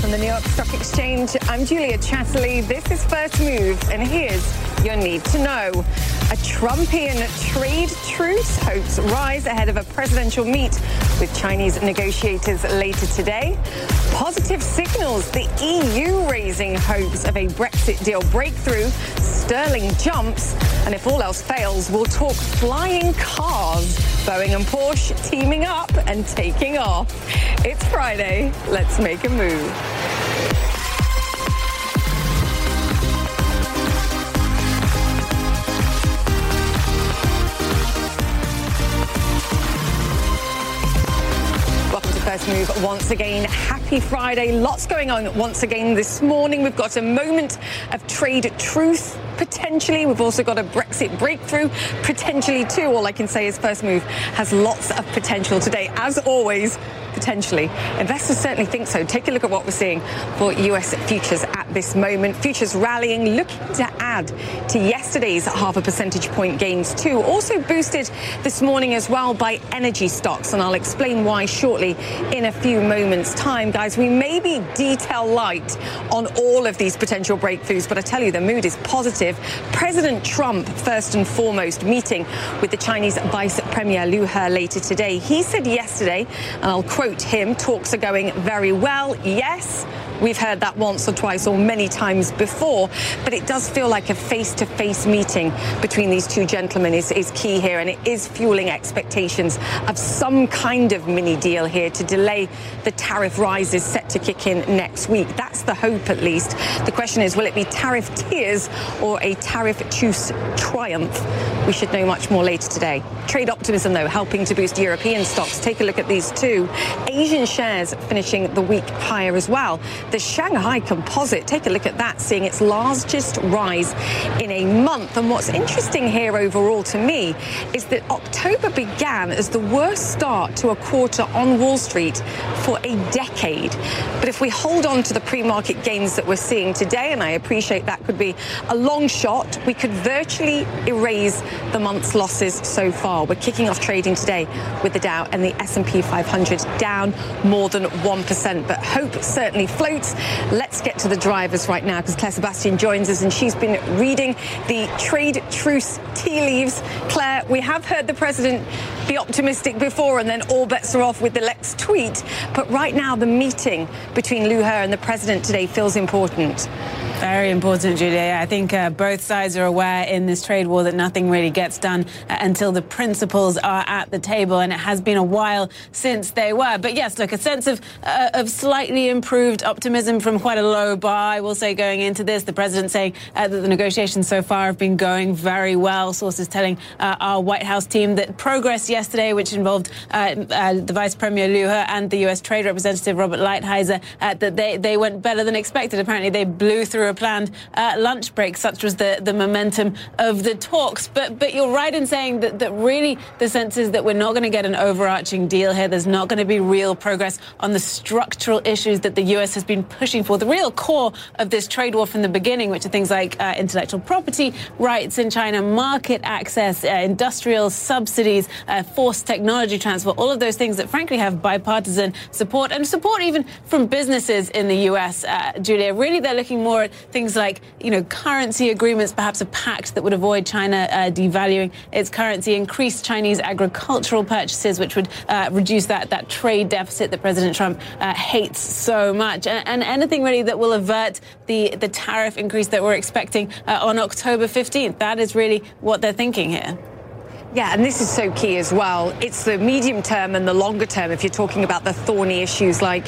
from the New York Stock Exchange, I'm Julia Chatterley. This is First Move, and here's your need to know. A Trumpian trade truce hopes rise ahead of a presidential meet with Chinese negotiators later today. Positive signals, the EU raising hopes of a Brexit deal breakthrough. Sterling jumps, and if all else fails, we'll talk flying cars. Boeing and Porsche teaming up and taking off. It's Friday. Let's make a move. First Move once again. Happy Friday. Lots going on once again this morning. We've got a moment of trade truth, potentially. We've also got a Brexit breakthrough, potentially too. All I can say is First Move has lots of potential today. As always, potentially. Investors certainly think so. Take a look at what we're seeing for US futures at this moment. Futures rallying, looking to add to yesterday's half a percentage point gains too. Also boosted this morning as well by energy stocks, and I'll explain why shortly in a few moments' time. Guys, we may be detail light on all of these potential breakthroughs, but I tell you, the mood is positive. President Trump, first and foremost, meeting with the Chinese Vice Premier Liu He later today. He said yesterday, and I'll quote him, talks are going very well. Yes, we've heard that once or twice or many times before, but it does feel like a face-to-face meeting between these two gentlemen is, is key here, and it is fueling expectations of some kind of mini deal here to delay the tariff rises set to kick in next week. That's the hope, at least. The question is, will it be tariff tears or a tariff truce triumph? We should know much more later today. Trade optimism, though, helping to boost European stocks. Take a look at these two. Asian shares finishing the week higher as well. The Shanghai Composite, take a look at that, seeing its largest rise in a month. And what's interesting here overall to me is that October began as the worst start to a quarter on Wall Street for a decade. But if we hold on to the pre-market gains that we're seeing today, and I appreciate that could be a long shot, we could virtually erase the month's losses so far. We're kicking off trading today with the Dow and the S&P 500 down more than 1%. But hope certainly Let's get to the drivers right now because Claire Sebastian joins us and she's been reading the trade truce tea leaves. Claire, we have heard the president be optimistic before and then all bets are off with the Lex tweet. But right now, the meeting between Liu He and the president today feels important. Very important, Julia. I think uh, both sides are aware in this trade war that nothing really gets done uh, until the principals are at the table, and it has been a while since they were. But yes, look, a sense of uh, of slightly improved optimism from quite a low bar, I will say, going into this. The president saying uh, that the negotiations so far have been going very well. Sources telling uh, our White House team that progress yesterday, which involved uh, the Vice Premier Liu He and the U.S. Trade Representative Robert Lighthizer, that they they went better than expected. Apparently, they blew through a planned uh, lunch break. Such was the, the momentum of the talks. But but you're right in saying that, that really the sense is that we're not going to get an overarching deal here. There's not going to be real progress on the structural issues that the U.S. has been pushing for. The real core of this trade war from the beginning, which are things like uh, intellectual property rights in China, market access, uh, industrial subsidies, uh, forced technology transfer, all of those things that frankly have bipartisan support and support even from businesses in the U.S. Uh, Julia, really they're looking more at things like, you know, currency agreements, perhaps a pact that would avoid China uh, devaluing its currency, increase Chinese agricultural purchases, which would uh, reduce that, that trade deficit that President Trump uh, hates so much, and, and, anything really that will avert the, the tariff increase that we're expecting uh, on October 15th. That is really what they're thinking here. Yeah, and this is so key as well. It's the medium term and the longer term if you're talking about the thorny issues like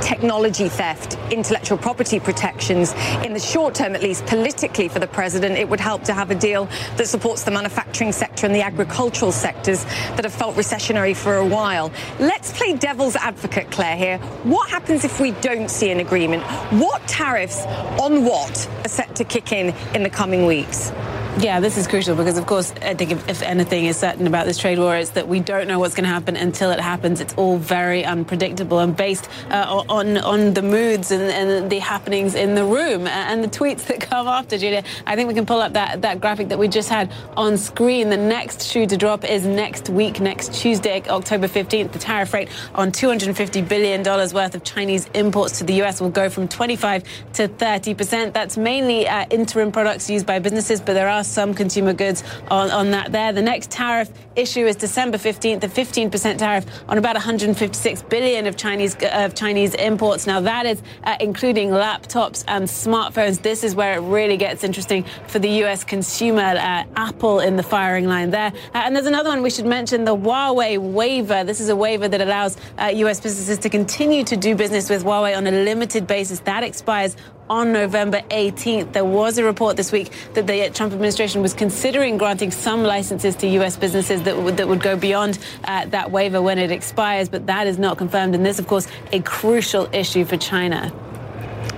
technology theft, intellectual property protections. In the short term, at least politically for the president, it would help to have a deal that supports the manufacturing sector and the agricultural sectors that have felt recessionary for a while. Let's play devil's advocate, Claire, here. What happens if we don't see an agreement? What tariffs on what are set to kick in in the coming weeks? Yeah, this is crucial because, of course, I think if, if, anything is certain about this trade war, it's that we don't know what's going to happen until it happens. It's all very unpredictable and based uh, on on the moods and, and, the happenings in the room and the tweets that come after. Julia, I think we can pull up that that graphic that we just had on screen. The next shoe to drop is next week, next Tuesday, October 15th. The tariff rate on 250 billion dollars worth of Chinese imports to the U.S. will go from 25 to 30 percent. That's mainly uh, interim products used by businesses, but there are some consumer goods on, on that there. The next tariff issue is December 15th, the 15% tariff on about 156 billion of Chinese of Chinese imports. Now that is uh, including laptops and smartphones. This is where it really gets interesting for the US consumer. Uh, Apple in the firing line there. Uh, and there's another one we should mention, the Huawei waiver. This is a waiver that allows US uh, businesses to continue to do business with Huawei on a limited basis. That expires on November 18th. There was a report this week that the Trump administration was considering granting some licenses to U.S. businesses that would, that would go beyond uh, that waiver when it expires, but that is not confirmed. And this, of course, a crucial issue for China.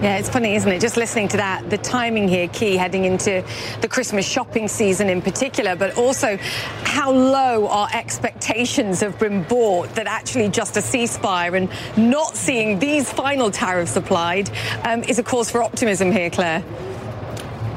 Yeah, it's funny, isn't it? Just listening to that, the timing here key heading into the Christmas shopping season in particular, but also how low our expectations have been bought that actually just a ceasefire and not seeing these final tariffs applied um, is a cause for optimism here, Claire.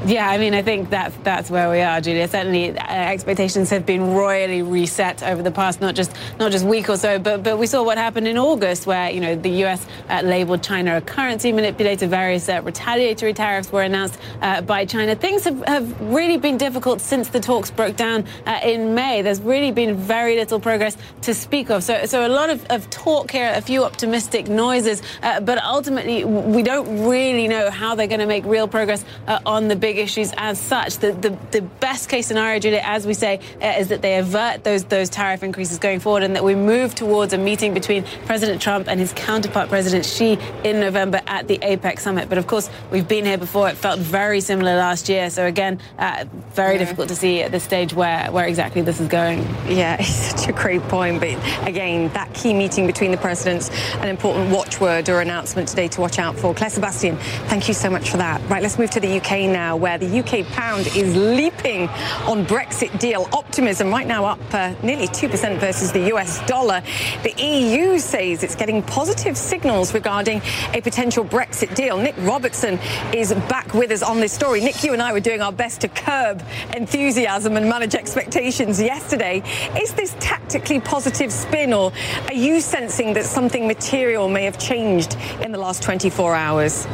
Yeah, I mean, I think that's that's where we are, Julia. Certainly, uh, expectations have been royally reset over the past not just not just week or so, but but we saw what happened in August, where you know the U.S. Uh, labeled China a currency manipulator. Various uh, retaliatory tariffs were announced uh, by China. Things have, have really been difficult since the talks broke down uh, in May. There's really been very little progress to speak of. So so a lot of, of talk here, a few optimistic noises, uh, but ultimately we don't really know how they're going to make real progress on the big big issues as such. The, the, the best case scenario, Julia, as we say, uh, is that they avert those, those tariff increases going forward and that we move towards a meeting between President Trump and his counterpart, President Xi, in November at the APEC summit. But of course, we've been here before. It felt very similar last year. So again, uh, very yeah. difficult to see at this stage where, where exactly this is going. Yeah, it's such a great point. But again, that key meeting between the presidents, an important watchword or announcement today to watch out for. Claire Sebastian, thank you so much for that. Right, let's move to the UK now where the UK pound is leaping on Brexit deal optimism. Right now up uh, nearly 2% versus the US dollar. The EU says it's getting positive signals regarding a potential Brexit deal. Nic Robertson is back with us on this story. Nick, you and I were doing our best to curb enthusiasm and manage expectations yesterday. Is this tactically positive spin or are you sensing that something material may have changed in the last 24 hours?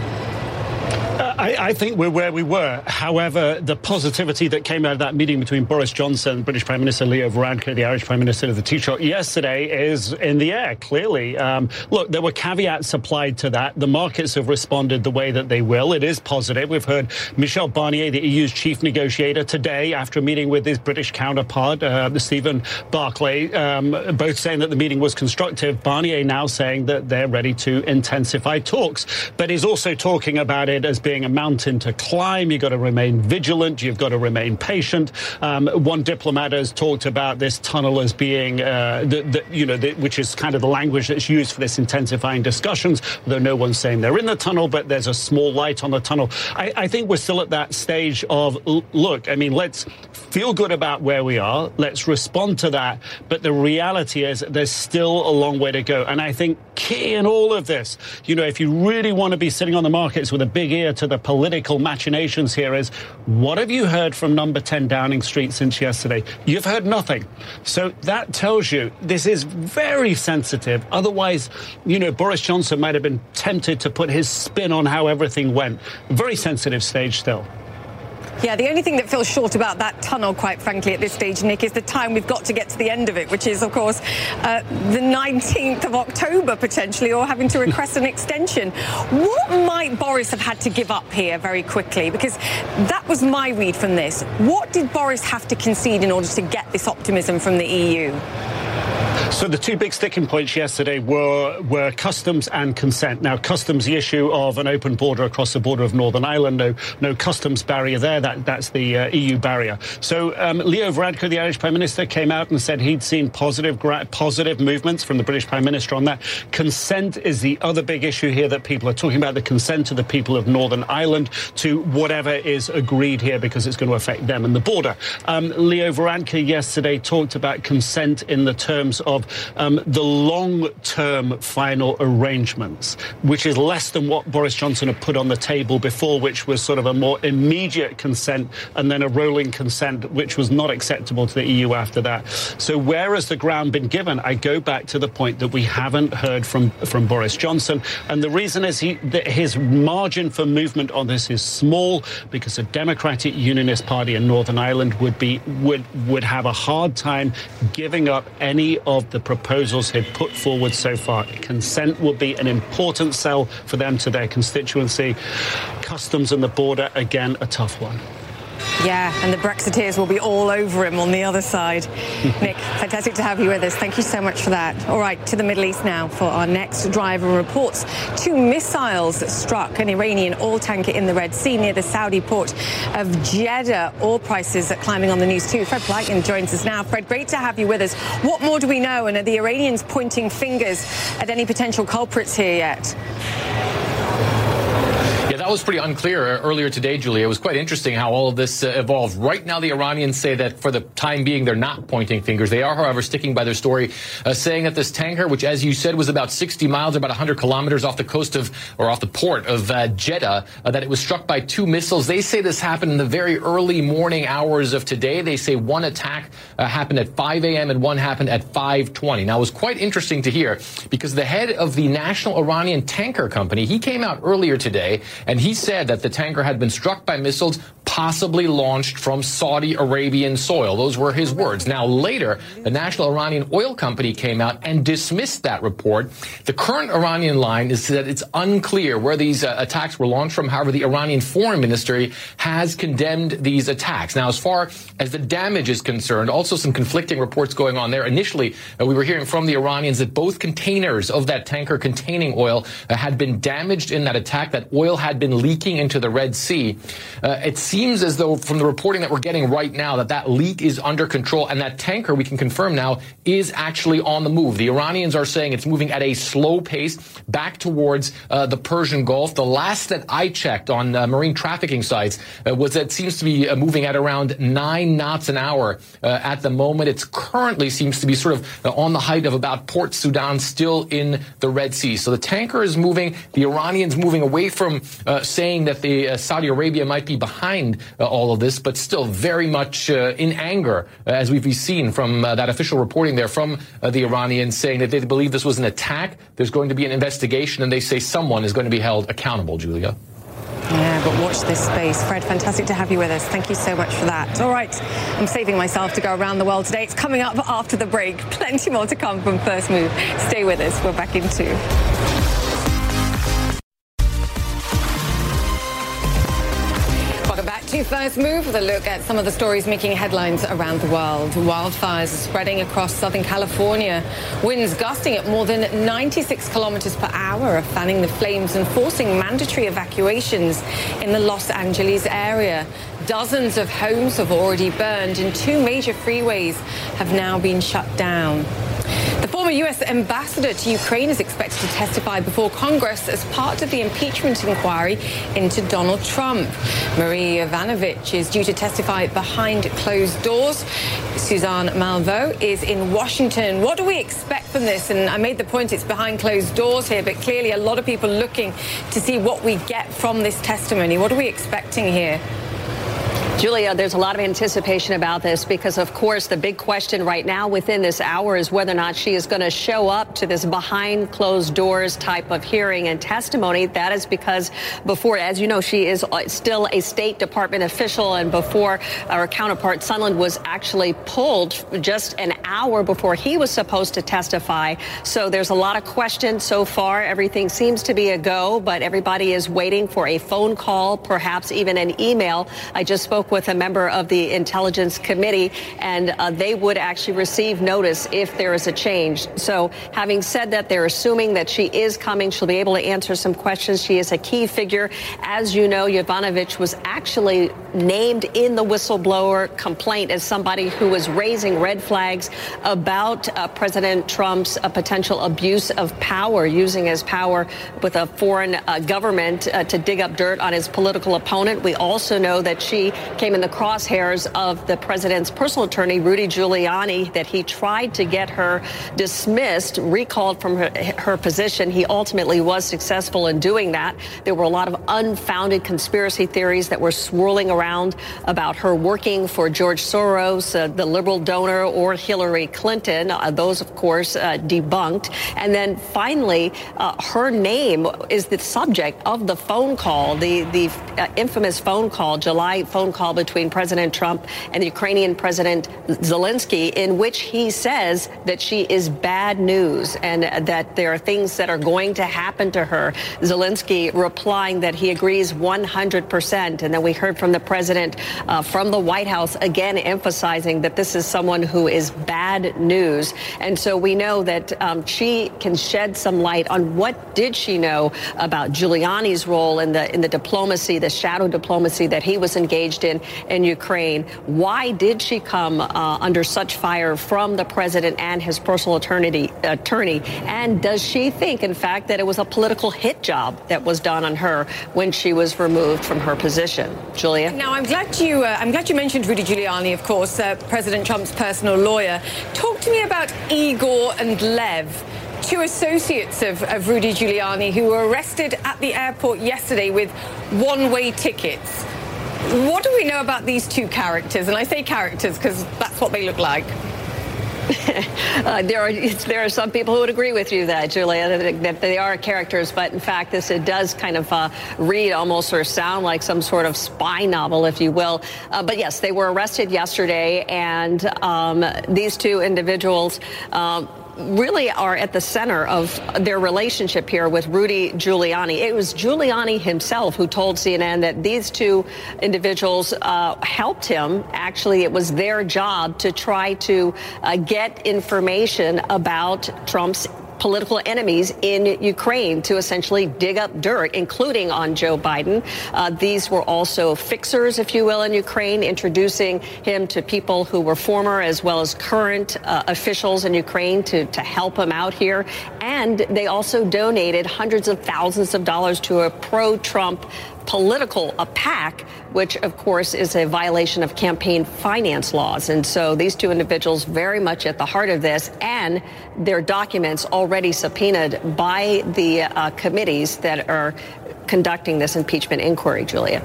I, I, think we're where we were. However, the positivity that came out of that meeting between Boris Johnson, British Prime Minister Leo Varadkar, the Irish Prime Minister of the Taoiseach yesterday is in the air, clearly. Um, look, there were caveats applied to that. The markets have responded the way that they will. It is positive. We've heard Michel Barnier, the EU's chief negotiator, today after a meeting with his British counterpart, uh, Stephen Barclay, um, both saying that the meeting was constructive. Barnier now saying that they're ready to intensify talks. But he's also talking about it as being a mountain to climb. You've got to remain vigilant. You've got to remain patient. Um, one diplomat has talked about this tunnel as being, uh, the, the, you know, the, which is kind of the language that's used for this intensifying discussions, though no one's saying they're in the tunnel, but there's a small light on the tunnel. I, I think we're still at that stage of, look, I mean, let's feel good about where we are. Let's respond to that. But the reality is there's still a long way to go. And I think key in all of this, you know, if you really want to be sitting on the markets with a big ear to the political machinations here is what have you heard from number 10 Downing Street since yesterday? You've heard nothing. So that tells you this is very sensitive. Otherwise, you know, Boris Johnson might have been tempted to put his spin on how everything went. Very sensitive stage still. Yeah, the only thing that feels short about that tunnel, quite frankly, at this stage, Nick, is the time we've got to get to the end of it, which is, of course, uh, the 19th of October, potentially, or having to request an extension. What might Boris have had to give up here very quickly? Because that was my read from this. What did Boris have to concede in order to get this optimism from the EU? So the two big sticking points yesterday were were customs and consent. Now, customs, the issue of an open border across the border of Northern Ireland, no no customs barrier there. That that's the uh, EU barrier. So um, Leo Varadkar, the Irish Prime Minister, came out and said he'd seen positive positive movements from the British Prime Minister on that. Consent is the other big issue here that people are talking about. The consent of the people of Northern Ireland to whatever is agreed here because it's going to affect them and the border. Um, Leo Varadkar yesterday talked about consent in the terms of um, the long term final arrangements, which is less than what Boris Johnson had put on the table before, which was sort of a more immediate consent and then a rolling consent, which was not acceptable to the EU after that. So, where has the ground been given? I go back to the point that we haven't heard from, from Boris Johnson. And the reason is he, his margin for movement on this is small because the Democratic Unionist Party in Northern Ireland would be would would have a hard time giving up any of the proposals he'd put forward so far. Consent would be an important sell for them to their constituency. Customs and the border, again, a tough one. Yeah, and the Brexiteers will be all over him on the other side. Nick, fantastic to have you with us. Thank you so much for that. All right, to the Middle East now for our next driver reports. Two missiles struck an Iranian oil tanker in the Red Sea near the Saudi port of Jeddah. Oil prices are climbing on the news too. Fred Pleitgen joins us now. Fred, great to have you with us. What more do we know? And are the Iranians pointing fingers at any potential culprits here yet? That was pretty unclear earlier today, Julia. It was quite interesting how all of this uh, evolved. Right now, the Iranians say that for the time being, they're not pointing fingers. They are, however, sticking by their story, uh, saying that this tanker, which, as you said, was about 60 miles, about 100 kilometers off the coast of, or off the port of uh, Jeddah, uh, that it was struck by two missiles. They say this happened in the very early morning hours of today. They say one attack uh, happened at 5 a.m. and one happened at 5:20. Now, it was quite interesting to hear because the head of the National Iranian Tanker Company, he came out earlier today and he said that the tanker had been struck by missiles possibly launched from Saudi Arabian soil. Those were his words. Now, later, the National Iranian Oil Company came out and dismissed that report. The current Iranian line is that it's unclear where these uh, attacks were launched from. However, the Iranian Foreign Ministry has condemned these attacks. Now, as far as the damage is concerned, also some conflicting reports going on there. Initially, uh, we were hearing from the Iranians that both containers of that tanker containing oil uh, had been damaged in that attack, that oil had been leaking into the Red Sea. Uh, it seems as though, from the reporting that we're getting right now, that that leak is under control, and that tanker, we can confirm now, is actually on the move. The Iranians are saying it's moving at a slow pace back towards uh, the Persian Gulf. The last that I checked on uh, marine trafficking sites uh, was that it seems to be uh, moving at around nine knots an hour uh, at the moment. It currently seems to be sort of on the height of about Port Sudan, still in the Red Sea. So the tanker is moving. The Iranians moving away from saying that the uh, Saudi Arabia might be behind uh, all of this, but still very much uh, in anger, uh, as we've seen from uh, that official reporting there from the Iranians saying that they believe this was an attack. There's going to be an investigation, and they say someone is going to be held accountable, Julia. Yeah, but watch this space. Fred, fantastic to have you with us. Thank you so much for that. All right, I'm saving myself to go around the world today. It's coming up after the break. Plenty more to come from First Move. Stay with us. We're back in two. First Move with a look at some of the stories making headlines around the world. Wildfires are spreading across Southern California. Winds gusting at more than 96 kilometers per hour are fanning the flames and forcing mandatory evacuations in the Los Angeles area. Dozens of homes have already burned and two major freeways have now been shut down. The former U.S. ambassador to Ukraine is expected to testify before Congress as part of the impeachment inquiry into Donald Trump. Marie Yovanovitch is due to testify behind closed doors. Suzanne Malveaux is in Washington. What do we expect from this? And I made the point it's behind closed doors here, but clearly a lot of people looking to see what we get from this testimony. What are we expecting here? Julia, there's a lot of anticipation about this because, of course, the big question right now within this hour is whether or not she is going to show up to this behind closed doors type of hearing and testimony. That is because before, as you know, she is uh, still a State Department official, and before our counterpart Sondland was actually pulled just an hour before he was supposed to testify. So there's a lot of questions so far. Everything seems to be a go, but everybody is waiting for a phone call, perhaps even an email. I just spoke with a member of the Intelligence Committee, and uh, they would actually receive notice if there is a change. So, having said that, they're assuming that she is coming. She'll be able to answer some questions. She is a key figure. As you know, Yovanovitch was actually named in the whistleblower complaint as somebody who was raising red flags about uh, President Trump's uh, potential abuse of power, using his power with a foreign uh, government uh, to dig up dirt on his political opponent. We also know that she came in the crosshairs of the president's personal attorney, Rudy Giuliani, that he tried to get her dismissed, recalled from her, her position. He ultimately was successful in doing that. There were a lot of unfounded conspiracy theories that were swirling around about her working for George Soros, uh, the liberal donor, or Hillary Clinton. Uh, those, of course, uh, debunked. And then finally, uh, her name is the subject of the phone call, the, the uh, infamous phone call, July phone call between President Trump and the Ukrainian President Zelensky, in which he says that she is bad news and that there are things that are going to happen to her. Zelensky replying that he agrees 100%. And then we heard from the president uh, from the White House again emphasizing that this is someone who is bad news. And so we know that um, she can shed some light on what did she know about Giuliani's role in the in the diplomacy, the shadow diplomacy that he was engaged in in Ukraine. Why did she come uh, under such fire from the president and his personal attorney, attorney? And does she think, in fact, that it was a political hit job that was done on her when she was removed from her position? Julia. Now, I'm glad you uh, I'm glad you mentioned Rudy Giuliani, of course, uh, President Trump's personal lawyer. Talk to me about Igor and Lev two associates of, of, Rudy Giuliani who were arrested at the airport yesterday with one way tickets. What do we know about these two characters? And I say characters because that's what they look like. uh, there are there are some people who would agree with you that Julia that, they are characters, but in fact this it does kind of uh, read almost or sound like some sort of spy novel, if you will. Uh, but yes, they were arrested yesterday, and um, these two individuals. Um, really are at the center of their relationship here with Rudy Giuliani. It was Giuliani himself who told CNN that these two individuals uh, helped him. Actually, it was their job to try to uh, get information about Trump's political enemies in Ukraine to essentially dig up dirt, including on Joe Biden. Uh, these were also fixers, if you will, in Ukraine, introducing him to people who were former as well as current uh, officials in Ukraine to, to help him out here. And they also donated hundreds of thousands of dollars to a pro Trump political a PAC, which of course is a violation of campaign finance laws. And so these two individuals very much at the heart of this and their documents already subpoenaed by the uh, committees that are conducting this impeachment inquiry, Julia.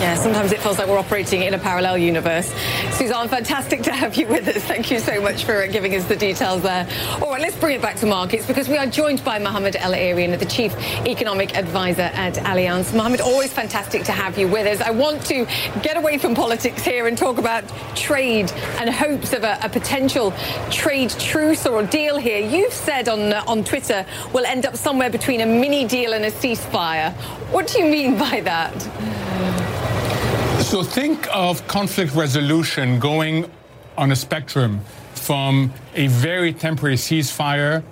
Yeah, sometimes it feels like we're operating in a parallel universe. Suzanne, fantastic to have you with us. Thank you so much for giving us the details there. All right, let's bring it back to markets because we are joined by Mohamed El-Erian, the Chief Economic Advisor at Allianz. Mohamed, always fantastic to have you with us. I want to get away from politics here and talk about trade and hopes of a, a potential trade truce or a deal here. You've said on, uh, on Twitter we'll end up somewhere between a mini deal and a ceasefire. What do you mean by that? So think of conflict resolution going on a spectrum from a very temporary ceasefire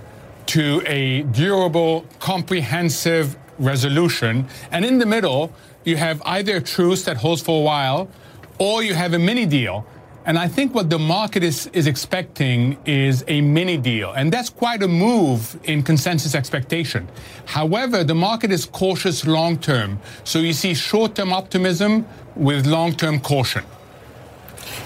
to a durable, comprehensive resolution. And in the middle, you have either a truce that holds for a while or you have a mini deal. And I think what the market is, is expecting is a mini deal. And that's quite a move in consensus expectation. However, the market is cautious long term. So you see short term optimism with long term caution.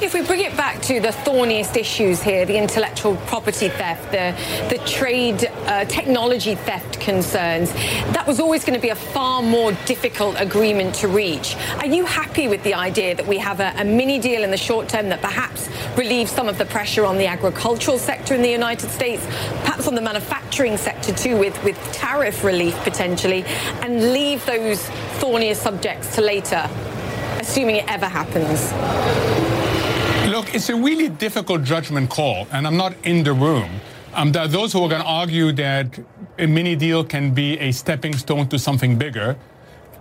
If we bring it back to the thorniest issues here, the intellectual property theft, the, the trade uh, technology theft concerns, that was always going to be a far more difficult agreement to reach. Are you happy with the idea that we have a, a mini deal in the short term that perhaps relieves some of the pressure on the agricultural sector in the United States, perhaps on the manufacturing sector too, with, with tariff relief potentially, and leave those thornier subjects to later, assuming it ever happens? Look, it's a really difficult judgment call, and I'm not in the room. Um, there are those who are going to argue that a mini deal can be a stepping stone to something bigger.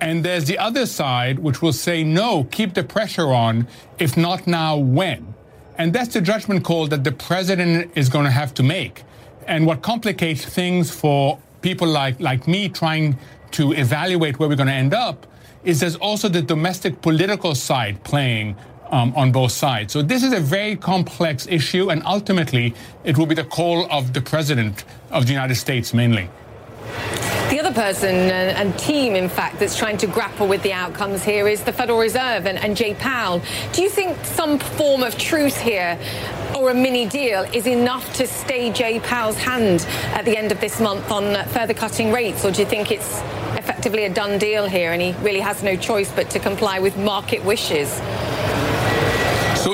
And there's the other side, which will say, no, keep the pressure on. If not now, when? And that's the judgment call that the president is going to have to make. And what complicates things for people like, like me trying to evaluate where we're going to end up is there's also the domestic political side playing um, on both sides. So this is a very complex issue, and ultimately, it will be the call of the president of the United States mainly. The other person and, and, team, in fact, that's trying to grapple with the outcomes here is the Federal Reserve and, and Jay Powell. Do you think some form of truce here or a mini deal is enough to stay Jay Powell's hand at the end of this month on further cutting rates, or do you think it's effectively a done deal here and he really has no choice but to comply with market wishes?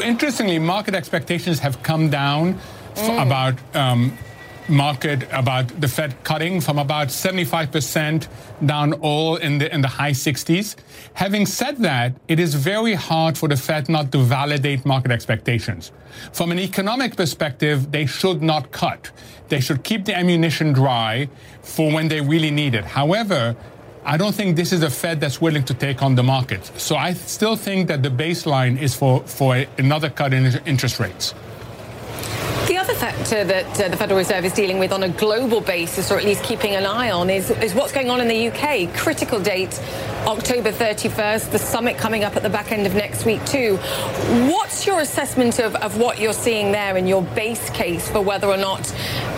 Interestingly, market expectations have come down mm. about um, market about the Fed cutting from about 75% down all in the in the high 60s. Having said that, it is very hard for the Fed not to validate market expectations. From an economic perspective, they should not cut. They should keep the ammunition dry for when they really need it. However, I don't think this is a Fed that's willing to take on the market. So I still think that the baseline is for, for another cut in interest rates. The other factor that uh, the Federal Reserve is dealing with on a global basis, or at least keeping an eye on, is, is what's going on in the UK. Critical date, October 31st, the summit coming up at the back end of next week, too. What's your assessment of, of what you're seeing there in your base case for whether or not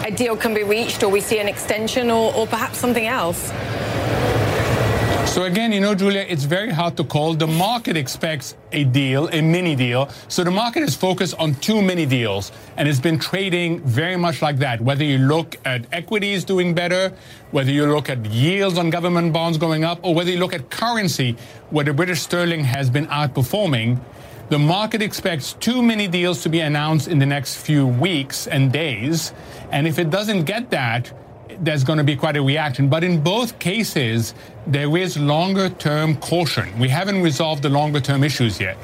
a deal can be reached, or we see an extension, or, or perhaps something else? So again, you know, Julia, it's very hard to call. The market expects a deal, a mini deal. So the market is focused on two mini deals, and it's been trading very much like that. Whether you look at equities doing better, whether you look at yields on government bonds going up, or whether you look at currency, where the British sterling has been outperforming, the market expects two mini deals to be announced in the next few weeks and days. And if it doesn't get that, there's going to be quite a reaction. But in both cases, there is longer term caution. We haven't resolved the longer term issues yet.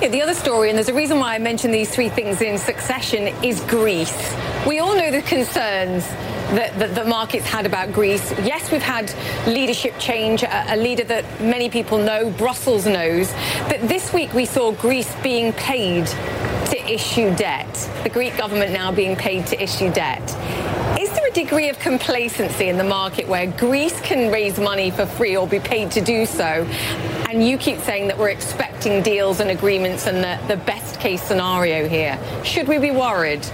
Yeah, the other story, and there's a reason why I mentioned these three things in succession, is Greece. We all know the concerns that, that the markets had about Greece. Yes, we've had leadership change, a, a, leader that many people know, Brussels knows. But this week we saw Greece being paid to issue debt, the Greek government now being paid to issue debt. Is there a degree of complacency in the market where Greece can raise money for free or be paid to do so? And you keep saying that we're expecting deals and agreements and the, the best case scenario here. Should we be worried?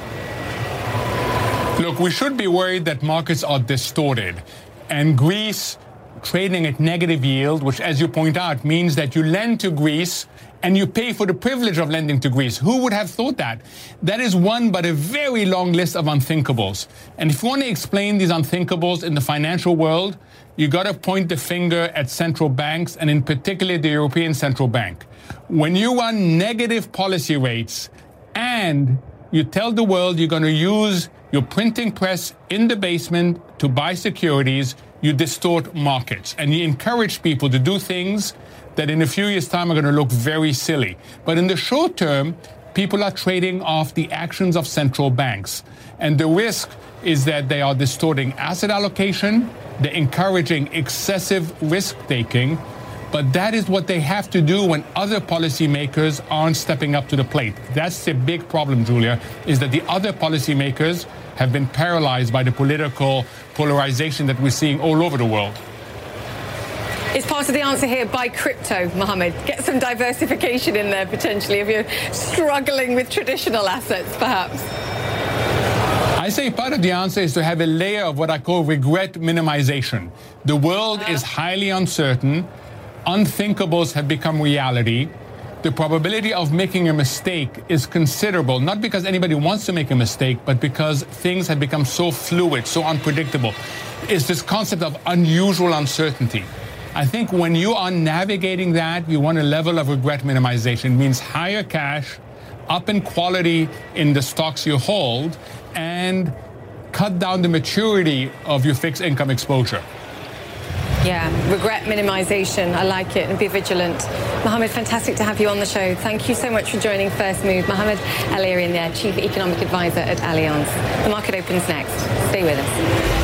Look, we should be worried that markets are distorted. And Greece trading at negative yield, which, as you point out, means that you lend to Greece and you pay for the privilege of lending to Greece. Who would have thought that? That is one but a very long list of unthinkables. And if you want to explain these unthinkables in the financial world, you got to point the finger at central banks and in particular the European Central Bank. When you run negative policy rates and you tell the world you're going to use your printing press in the basement to buy securities, you distort markets and you encourage people to do things that in a few years' time are going to look very silly. But in the short term, people are trading off the actions of central banks. And the risk is that they are distorting asset allocation, they're encouraging excessive risk taking. But that is what they have to do when other policymakers aren't stepping up to the plate. That's the big problem, Julia, is that the other policymakers have been paralyzed by the political polarization that we're seeing all over the world. Is part of the answer here by crypto, Mohamed? Get some diversification in there potentially if you're struggling with traditional assets, perhaps. I say part of the answer is to have a layer of what I call regret minimization. The world uh. is highly uncertain. Unthinkables have become reality. the probability of making a mistake is considerable, not because anybody wants to make a mistake, but because things have become so fluid, so unpredictable. Is this concept of unusual uncertainty. I think when you are navigating that, you want a level of regret minimization. It means higher cash, up in quality in the stocks you hold, and cut down the maturity of your fixed income exposure. Yeah, regret minimization. I like it and be vigilant. Mohamed, fantastic to have you on the show. Thank you so much for joining First Move. Mohamed El-Erian there, Chief Economic Advisor at Allianz. The market opens next. Stay with us.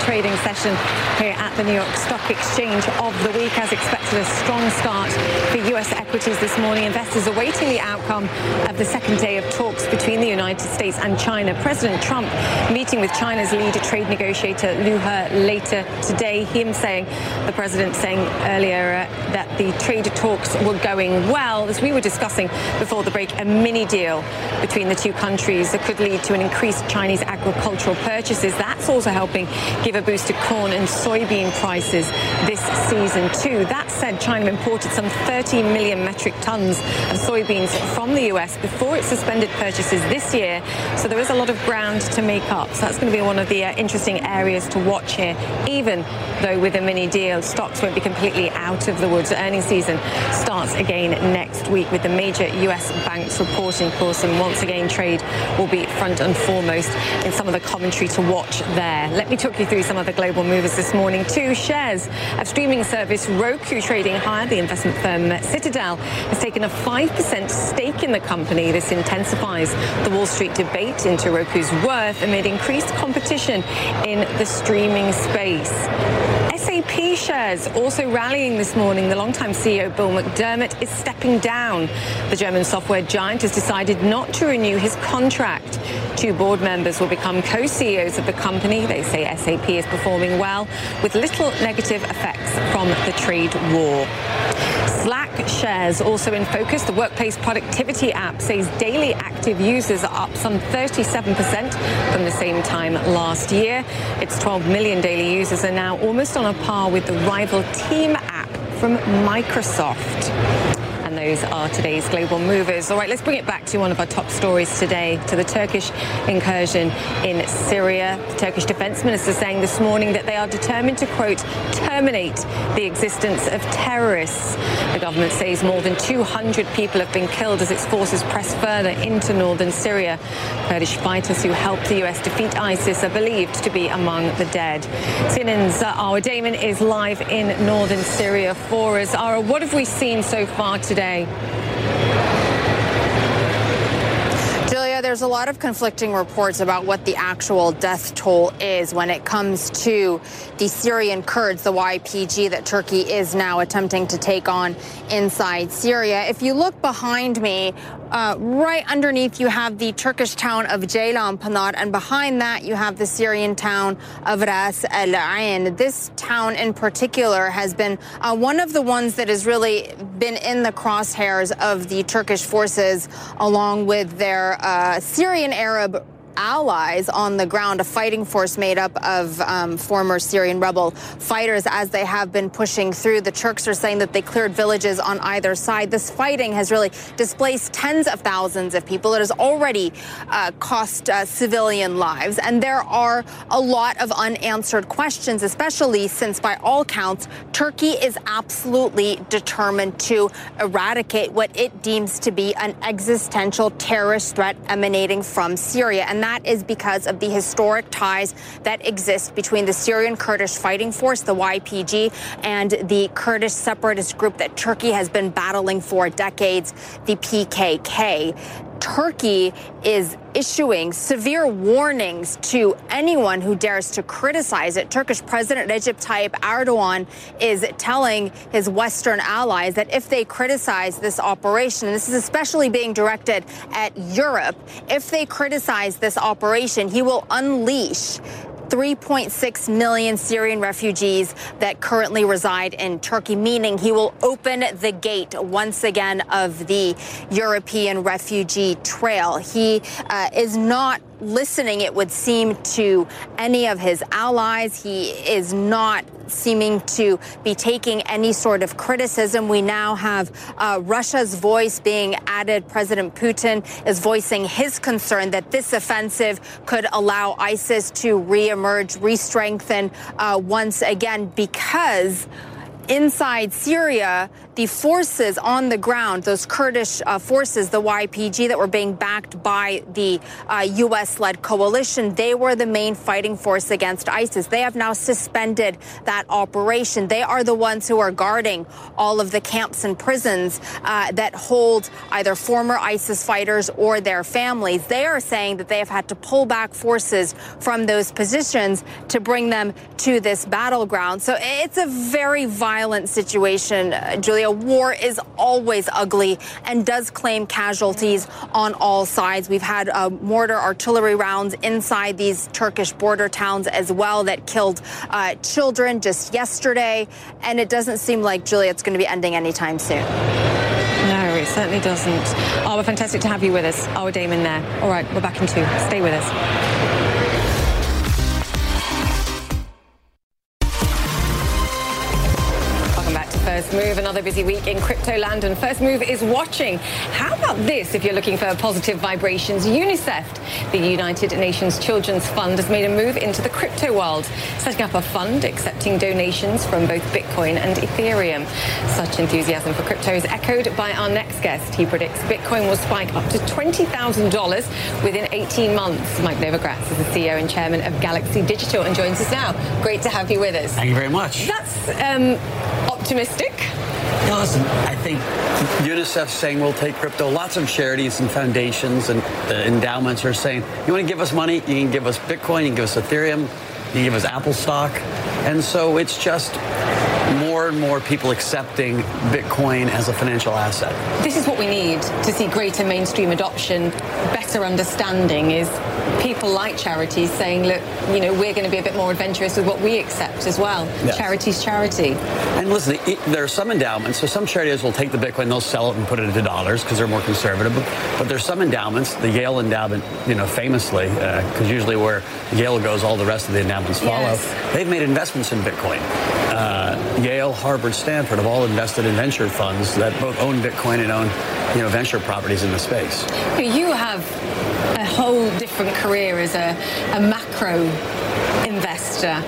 Trading session here at the New York Stock Exchange of the week. As expected, a strong start for U.S. equities this morning. Investors awaiting the outcome of the second day of talks between the United States and China. President Trump meeting with China's lead trade negotiator Liu He later today. Him saying, the president saying earlier uh, that the trade talks were going well. As we were discussing before the break, a mini deal between the two countries that could lead to an increased Chinese agricultural purchases. That's also helping give a boost to corn and soybean prices this season too. That said, China imported some 30 million metric tons of soybeans from the US before it suspended purchases this year. So there is a lot of ground to make up. So that's going to be one of the uh, interesting areas to watch here, even though with a mini deal, stocks won't be completely out of the woods. Earnings season starts again next week with the major US banks reporting, of course, and once again, trade will be front and foremost in some of the commentary to watch there. Let me talk you through some of the global movers this morning. Two shares of streaming service Roku trading higher. The investment firm Citadel has taken a 5% stake in the company. This intensifies the Wall Street debate into Roku's worth amid increased competition in the streaming space. SAP shares also rallying this morning. The longtime CEO Bill McDermott is stepping down. The German software giant has decided not to renew his contract. Two board members will become co-CEOs of the company. They say SAP is performing well with little negative effects from the trade war. Slack shares also in focus. The workplace productivity app says daily active users are up some 37% from the same time last year. Its 12 million daily users are now almost on a par with the rival Team app from Microsoft. Those are today's global movers. All right, let's bring it back to one of our top stories today, to the Turkish incursion in Syria. The Turkish defense minister saying this morning that they are determined to, quote, terminate the existence of terrorists. The government says more than 200 people have been killed as its forces press further into northern Syria. Kurdish fighters who helped the U.S. defeat ISIS are believed to be among the dead. CNN's uh, Arwa Damon is live in northern Syria for us. Arwa, what have we seen so far today? Today. There's a lot of conflicting reports about what the actual death toll is when it comes to the Syrian Kurds, the YPG that Turkey is now attempting to take on inside Syria. If you look behind me, uh, right underneath you have the Turkish town of Ceylanpınar, and behind that you have the Syrian town of Ras Al Ain. This town in particular has been uh, one of the ones that has really been in the crosshairs of the Turkish forces, along with their uh, Syrian Arab allies on the ground, a fighting force made up of um, former Syrian rebel fighters as they have been pushing through. The Turks are saying that they cleared villages on either side. This fighting has really displaced tens of thousands of people. It has already uh, cost uh, civilian lives. And there are a lot of unanswered questions, especially since, by all counts, Turkey is absolutely determined to eradicate what it deems to be an existential terrorist threat emanating from Syria. And that is because of the historic ties that exist between the Syrian Kurdish Fighting Force, the YPG, and the Kurdish separatist group that Turkey has been battling for decades, the PKK. Turkey is issuing severe warnings to anyone who dares to criticize it. Turkish President Recep Tayyip Erdogan is telling his Western allies that if they criticize this operation, and this is especially being directed at Europe, if they criticize this operation, he will unleash 3.6 million Syrian refugees that currently reside in Turkey, meaning he will open the gate once again of the European refugee trail. He uh, is not listening, it would seem, to any of his allies. He is not seeming to be taking any sort of criticism. We now have uh, Russia's voice being added. President Putin is voicing his concern that this offensive could allow ISIS to reemerge, re-strengthen uh, once again because inside Syria, the forces on the ground, those Kurdish uh, forces, the YPG that were being backed by the uh, U.S. led coalition, they were the main fighting force against ISIS. They have now suspended that operation. They are the ones who are guarding all of the camps and prisons uh, that hold either former ISIS fighters or their families. They are saying that they have had to pull back forces from those positions to bring them to this battleground. So it's a very violent situation, uh, Julia. War is always ugly and does claim casualties on all sides. We've had uh, mortar artillery rounds inside these Turkish border towns as well that killed uh, children just yesterday. And it doesn't seem like, Julia, it's going to be ending anytime soon. No, it certainly doesn't. Oh, we're fantastic to have you with us. Arwa Damon there. All right, we're back in two. Stay with us. First Move, another busy week in crypto land, and First Move is watching. How about this if you're looking for positive vibrations? UNICEF, the United Nations Children's Fund, has made a move into the crypto world, setting up a fund accepting donations from both Bitcoin and Ethereum. Such enthusiasm for crypto is echoed by our next guest. He predicts Bitcoin will spike up to $20,000 within 18 months. Mike Novogratz is the CEO and chairman of Galaxy Digital and joins us now. Great to have you with us. Thank you very much. That's um, optimistic. Yeah, listen, I think UNICEF saying we'll take crypto. Lots of charities and foundations and uh, endowments are saying, you want to give us money? You can give us Bitcoin, you can give us Ethereum, you can give us Apple stock. And so it's just more and more people accepting Bitcoin as a financial asset. This is what we need to see greater mainstream adoption, better understanding is people like charities saying, look, you know, we're going to be a bit more adventurous with what we accept as well. Yes. Charity's charity. And listen, there are some endowments. So some charities will take the Bitcoin, they'll sell it and put it into dollars because they're more conservative. But there's some endowments, the Yale endowment, you know, famously, because uh, usually where Yale goes, all the rest of the endowments follow. Yes. They've made investments in Bitcoin. Uh, Yale, Harvard, Stanford have all invested in venture funds that both own Bitcoin and own, you know, venture properties in the space. You have a whole different career as a, a macro investor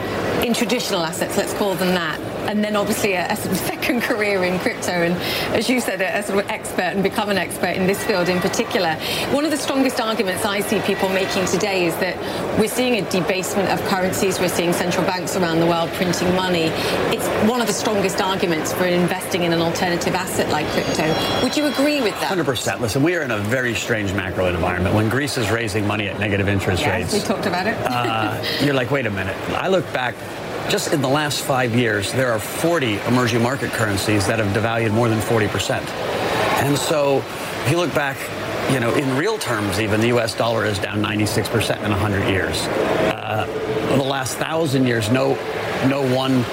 in traditional assets, let's call them that and then obviously a, a, sort of second career in crypto, and as you said, a, a, sort of expert and become an expert in this field in particular. One of the strongest arguments I see people making today is that we're seeing a debasement of currencies. We're seeing central banks around the world printing money. It's one of the strongest arguments for investing in an alternative asset like crypto. Would you agree with that? 100%. Listen, we are in a very strange macro environment. When Greece is raising money at negative interest yes, rates, we talked about it. uh, you're like, wait a minute. I look back just in the last five years, there are 40 emerging market currencies that have devalued more than 40%. And so if you look back, you know, in real terms, even the U.S. dollar is down 96% in 100 years. Uh, the last thousand years, no, no one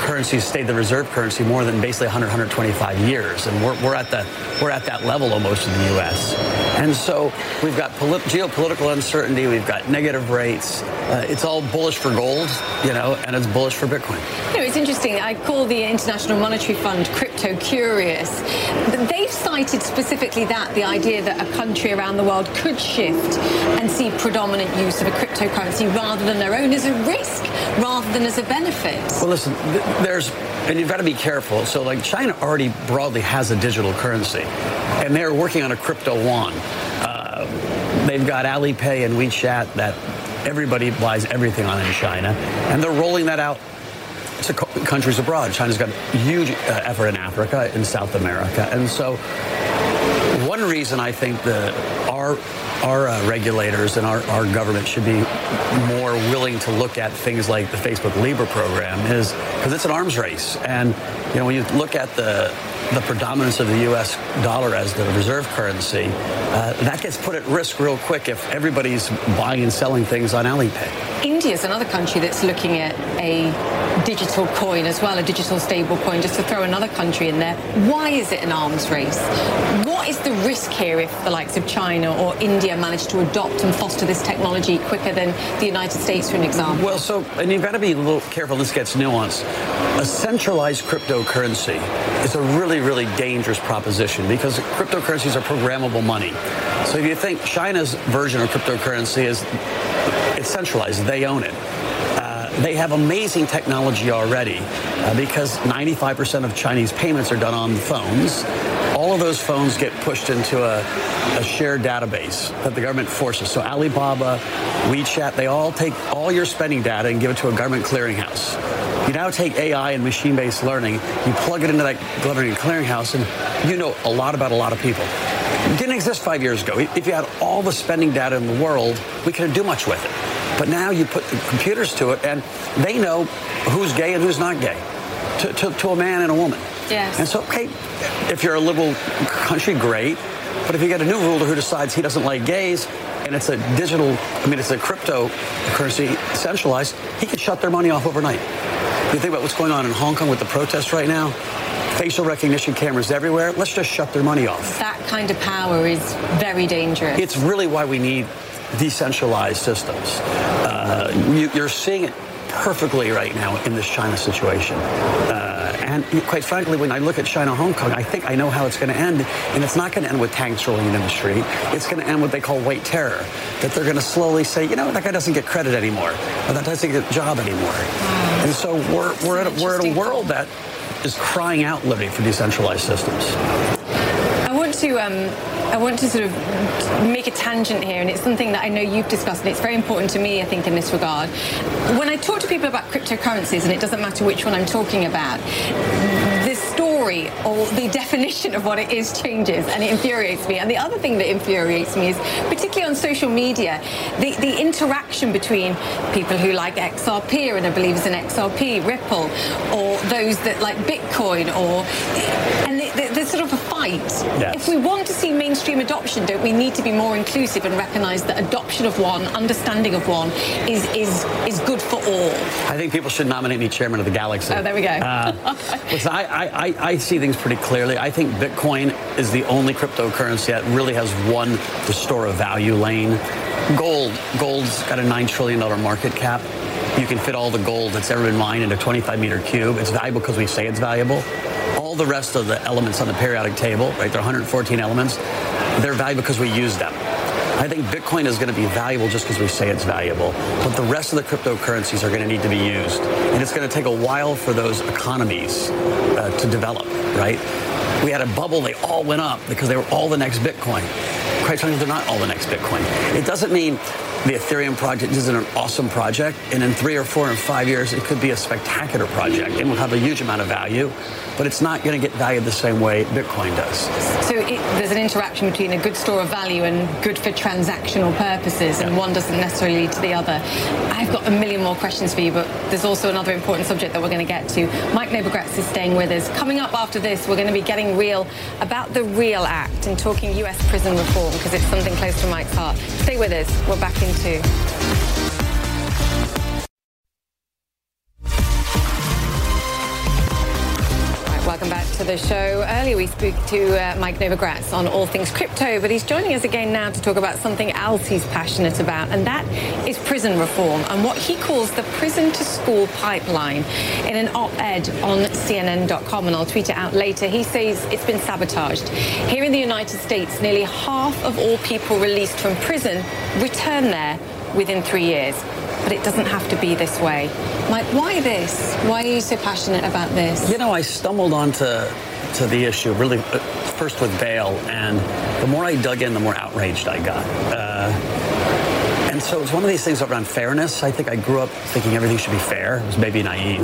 currency stayed the reserve currency more than basically 100, 125 years, and we're, we're at the we're at that level almost in the U.S. And so we've got polit- geopolitical uncertainty, we've got negative rates. Uh, it's all bullish for gold, you know, and it's bullish for Bitcoin. You know, it's interesting. I call the International Monetary Fund crypto curious. They've cited specifically that the idea that a country around the world could shift and see predominant use of a cryptocurrency rather than their own as a risk rather than as a benefit. Well, listen, there's and you've got to be careful. So, like, China already broadly has a digital currency, and they're working on a crypto yuan. Uh, they've got Alipay and WeChat that everybody buys everything on in China, and they're rolling that out to co- countries abroad. China's got a huge uh, effort in Africa, in South America, and so one reason I think that our our uh, regulators and our, our government should be more willing to look at things like the Facebook Libra program is because it's an arms race. And, you know, when you look at the the predominance of the U.S. dollar as the reserve currency, uh, that gets put at risk real quick if everybody's buying and selling things on Alipay. India is another country that's looking at a digital coin as well, a digital stable coin, just to throw another country in there. Why is it an arms race? What is the risk here if the likes of China or India manage to adopt and foster this technology quicker than the United States, for an example? Well, so, and you've got to be a little careful, this gets nuanced. A centralized cryptocurrency is a really, really dangerous proposition because cryptocurrencies are programmable money. So if you think China's version of cryptocurrency is it's centralized, they own it. Uh, they have amazing technology already uh, because 95% of Chinese payments are done on phones. All of those phones get pushed into a, a shared database that the government forces. So Alibaba, WeChat, they all take all your spending data and give it to a government clearinghouse. You now take AI and machine-based learning, you plug it into that government clearinghouse, and you know a lot about a lot of people. It didn't exist five years ago. If you had all the spending data in the world, we couldn't do much with it. But now you put the computers to it, and they know who's gay and who's not gay to, to, to a man and a woman. Yes. And so, okay, if you're a liberal country, great. But if you get a new ruler who decides he doesn't like gays, and it's a digital, I mean, it's a cryptocurrency centralized, he could shut their money off overnight. You think about what's going on in Hong Kong with the protests right now? Facial recognition cameras everywhere. Let's just shut their money off. That kind of power is very dangerous. It's really why we need decentralized systems. Uh, you, you're seeing it perfectly right now in this China situation. Uh, and quite frankly, when I look at China Hong Kong, I think I know how it's going to end. And it's not going to end with tanks rolling into the street. It's going to end what they call white terror. That they're going to slowly say, you know, that guy doesn't get credit anymore, or that doesn't get a job anymore. Wow. And so we're, we're, at a, we're at a world that is crying out liberty for decentralized systems. Want to um, I want to sort of make a tangent here, and it's something that I know you've discussed, and it's very important to me, I think, in this regard. When I talk to people about cryptocurrencies, and it doesn't matter which one I'm talking about, the story or the definition of what it is changes, and it infuriates me. And the other thing that infuriates me is, particularly on social media, the, the interaction between people who like XRP and are believers in XRP, Ripple, or those that like Bitcoin, or and there's sort of a fight. Yes. If we want to see mainstream adoption, don't we need to be more inclusive and recognise that adoption of one, understanding of one, is is is good for all? I think people should nominate me chairman of the galaxy. Oh, there we go. Uh, listen, I, I, I see things pretty clearly. I think Bitcoin is the only cryptocurrency that really has won the store of value lane. Gold, gold's got a nine trillion dollar market cap. You can fit all the gold that's ever been mined in a 25 meter cube. It's valuable because we say it's valuable all the rest of the elements on the periodic table, right? There are 114 elements. They're valuable because we use them. I think Bitcoin is going to be valuable just because we say it's valuable. But the rest of the cryptocurrencies are going to need to be used. And it's going to take a while for those economies uh, to develop, right? We had a bubble, they all went up because they were all the next Bitcoin. Quite frankly, they're not all the next Bitcoin. It doesn't mean the Ethereum project isn't an awesome project, and in three or four or five years, it could be a spectacular project and will have a huge amount of value but it's not going to get valued the same way Bitcoin does. So it, there's an interaction between a good store of value and good for transactional purposes, and one doesn't necessarily lead to the other. I've got a million more questions for you, but there's also another important subject that we're going to get to. Mike Novogratz is staying with us. Coming up after this, we're going to be getting real about the REAL Act and talking US prison reform because it's something close to Mike's heart. Stay with us. We're back in two. The show. Earlier we spoke to uh, Mike Novogratz on all things crypto, but he's joining us again now to talk about something else he's passionate about, and that is prison reform and what he calls the prison to school pipeline. In an op-ed on CNN.com, and I'll tweet it out later, he says it's been sabotaged. Here in the United States, nearly half of all people released from prison return there within three years but it doesn't have to be this way. Mike, why this? Why are you so passionate about this? You know, I stumbled onto to the issue really uh, first with bail, and the more I dug in, the more outraged I got. Uh, and so it's one of these things around fairness. I think I grew up thinking everything should be fair. It was maybe naive.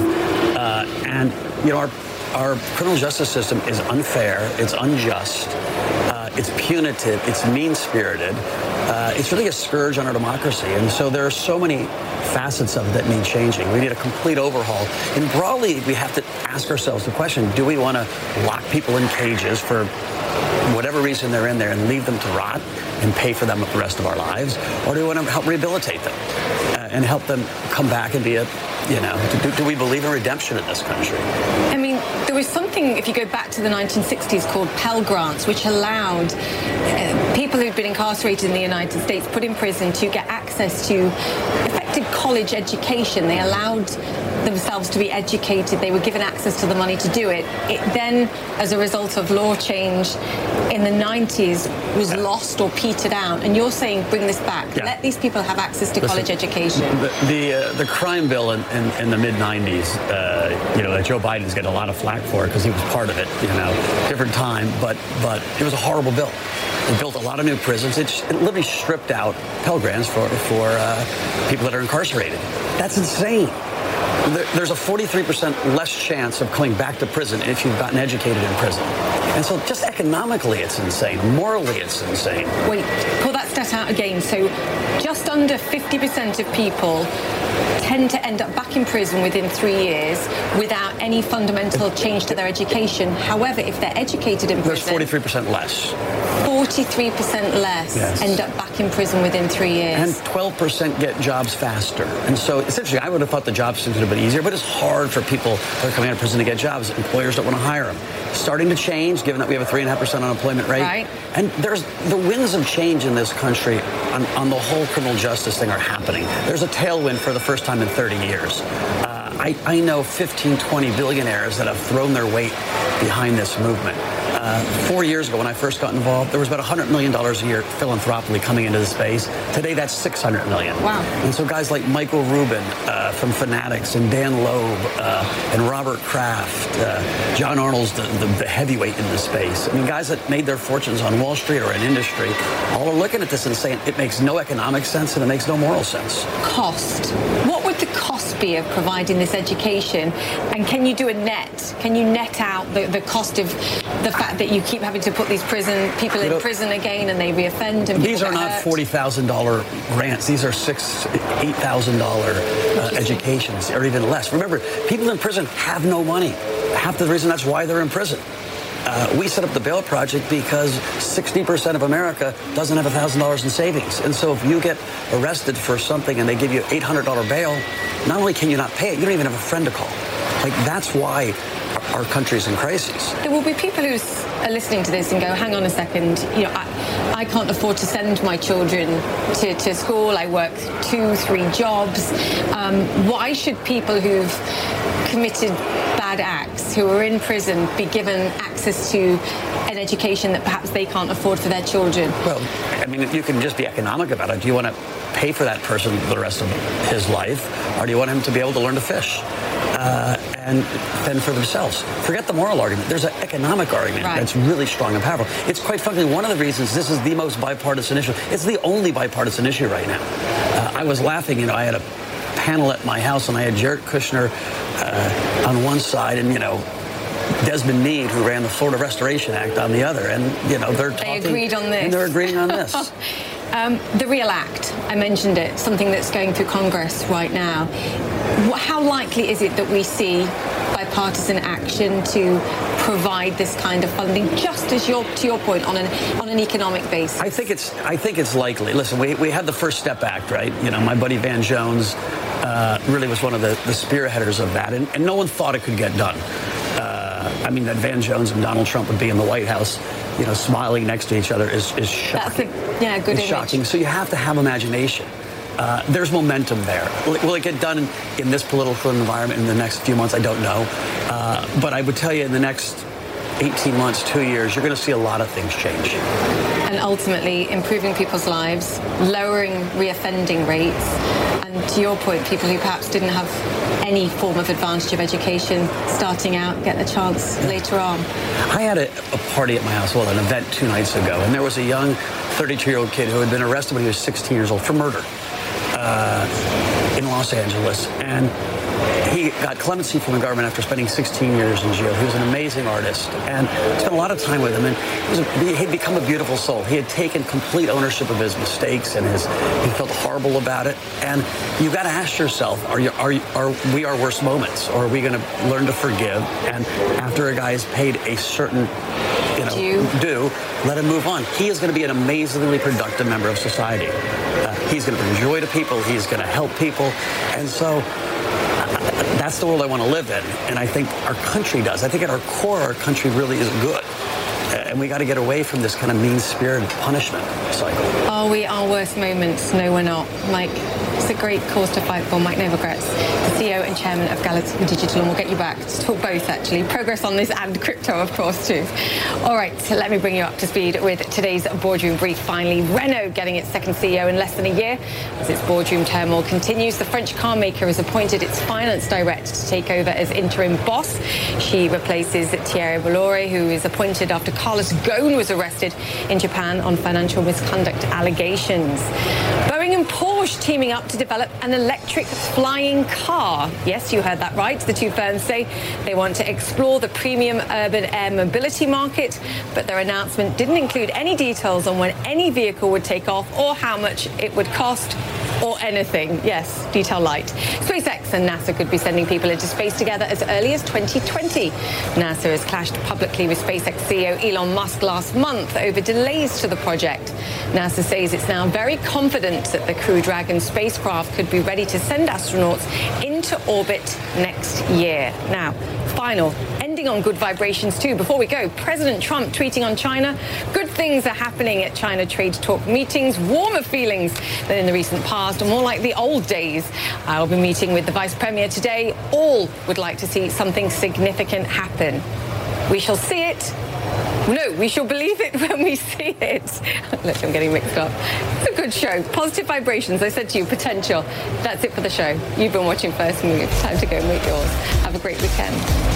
Uh, and, you know, our, our criminal justice system is unfair, it's unjust, uh, it's punitive, it's mean spirited. Uh, it's really a scourge on our democracy. And so there are so many facets of it that need changing. We need a complete overhaul. And broadly, we have to ask ourselves the question, do we want to lock people in cages for whatever reason they're in there and leave them to rot and pay for them the rest of our lives? Or do we want to help rehabilitate them? And help them come back and be a, you know, do, do we believe in redemption in this country? I mean, there was something, if you go back to the 1960s, called Pell Grants, which allowed uh, people who'd been incarcerated in the United States, put in prison, to get access to effective college education. They allowed themselves to be educated. They were given access to the money to do it. It then, as a result of law change in the 90s, was lost or petered out. And you're saying bring this back. Yeah. Let these people have access to Listen, college education. The the, uh, the crime bill in, in, in the mid '90s, uh, you know, that Joe Biden's getting a lot of flack for because he was part of it. You know, different time, but but it was a horrible bill. It built a lot of new prisons. It, it literally stripped out Pell Grants for for uh, people that are incarcerated. That's insane. There, there's a 43% less chance of coming back to prison if you've gotten educated in prison. And so just economically, it's insane. Morally, it's insane. Wait, pull that stat out again. So just under 50% of people tend to end up back in prison within three years without any fundamental change to their education. However, if they're educated in prison, There's 43% less. 43% less Yes. end up back in prison within three years. And 12% get jobs faster. And so essentially, I would have thought the job system would have been easier, but it's hard for people that are coming out of prison to get jobs. Employers don't want to hire them. Starting to change, given that we have a 3.5% unemployment rate. Right. And there's the winds of change in this country on, on the whole criminal justice thing are happening. There's a tailwind for the first time in 30 years. Uh, I, I know 15, 20 billionaires that have thrown their weight behind this movement. Uh, four years ago, when I first got involved, there was about $100 million a year philanthropically coming into the space. Today, that's 600 million. Wow. And so guys like Michael Rubin uh, from Fanatics and Dan Loeb uh, and Robert Kraft, uh, John Arnold's the, the, the heavyweight in the space. I mean, guys that made their fortunes on Wall Street or in industry, all are looking at this and saying it makes no economic sense and it makes no moral sense. cost. What would the cost be of providing this education? And can you do a net? Can you net out the, the cost of the fact that you keep having to put these prison people You in know- prison again and they reoffend and These are not hurt? forty thousand dollar grants. These are six, eight thousand dollar uh, educations, or even less. Remember, people in prison have no money. Half the reason that's why they're in prison. Uh, we set up the bail project because 60% of America doesn't have $1,000 in savings. And so if you get arrested for something and they give you $800 bail, not only can you not pay it, you don't even have a friend to call. Like, that's why our, country's in crisis. There will be people who are listening to this and go, hang on a second, you know, I, I can't afford to send my children to, to school. I work two, three jobs. Um, why should people who've committed bad acts, who are in prison, be given access to an education that perhaps they can't afford for their children? Well, I mean, if you can just be economic about it. Do you want to pay for that person the rest of his life, or do you want him to be able to learn to fish uh, and fend for themselves? Forget the moral argument. There's an economic argument Right. that's really strong and powerful. It's quite frankly one of the reasons this is the most bipartisan issue. It's the only bipartisan issue right now. Uh, I was laughing. You know, I had a panel at my house, and I had Jared Kushner uh, on one side, and you know. Desmond Meade, who ran the Florida Restoration Act, on the other, and you know they're They agreed on this. And they're agreeing on this. Um, the Real Act, I mentioned it, something that's going through Congress right now. How likely is it that we see bipartisan action to provide this kind of funding, just as your, to your point, on an, on an economic basis? I think it's I think it's likely. Listen, we, we had the First Step Act, right? You know, my buddy Van Jones uh, really was one of the, the spearheaders of that, and, and no one thought it could get done. Uh, I mean, that Van Jones and Donald Trump would be in the White House, you know, smiling next to each other is, is That's shocking. a yeah, good it's image. shocking. So you have to have imagination. Uh, there's momentum there. Will it, get done in, this political environment in the next few months? I don't know. Uh, but I would tell you in the next 18 months, two years, you're going to see a lot of things change. and ultimately improving people's lives, lowering reoffending rates, and to your point, people who perhaps didn't have any form of advantage of education starting out get the chance later on. I had a, a party at my house, well, an event two nights ago, and there was a young 32-year-old kid who had been arrested when he was 16 years old for murder uh, in Los Angeles. And he got clemency from the government after spending 16 years in jail. He was an amazing artist and spent a lot of time with him. And he was a, he'd become a beautiful soul. He had taken complete ownership of his mistakes and his he felt horrible about it. And you got to ask yourself: Are you are you, are we our worst moments, or are we going to learn to forgive? And after a guy has paid a certain you know, Due. do, let him move on. He is going to be an amazingly productive member of society. He's going to bring joy to people. He's going to help people. And so that's the world I want to live in. And I think our country does. I think at our core, our country really is good. And we got to get away from this kind of mean spirited punishment cycle. Oh, are we our worst moments? No, we're not. Mike, it's a great cause to fight for. Mike Novogratz, the CEO and chairman of Galaxy Digital, and we'll get you back to talk both, actually. Progress on this and crypto, of course, too. All right, so let me bring you up to speed with today's boardroom brief. Finally, Renault getting its second CEO in less than a year. As its boardroom turmoil continues, the French car maker has appointed its finance director to take over as interim boss. She replaces Thierry Bolloré, who is appointed after Carlos Ghosn was arrested in Japan on financial misconduct allegations. Boeing and Porsche teaming up to develop an electric flying car. Yes, you heard that right. The two firms say they want to explore the premium urban air mobility market, but their announcement didn't include any details on when any vehicle would take off or how much it would cost or anything. Yes, detail light. SpaceX and NASA could be sending people into space together as early as 2020. NASA has clashed publicly with SpaceX CEO Elon Musk last month over delays to the project. NASA says it's now very confident that the Crew Dragon spacecraft could be ready to send astronauts into orbit next year. Now, final, ending on good vibrations too. Before we go, President Trump tweeting on China. Good things are happening at China trade talk meetings, warmer feelings than in the recent past, more like the old days. I'll be meeting with the Vice Premier today. All would like to see something significant happen. We shall see it no, we shall believe it when we see it. Look, I'm getting mixed up. It's a good show. Positive vibrations. I said to you, potential. That's it for the show. You've been watching First Move. Time to go make yours. Have a great weekend.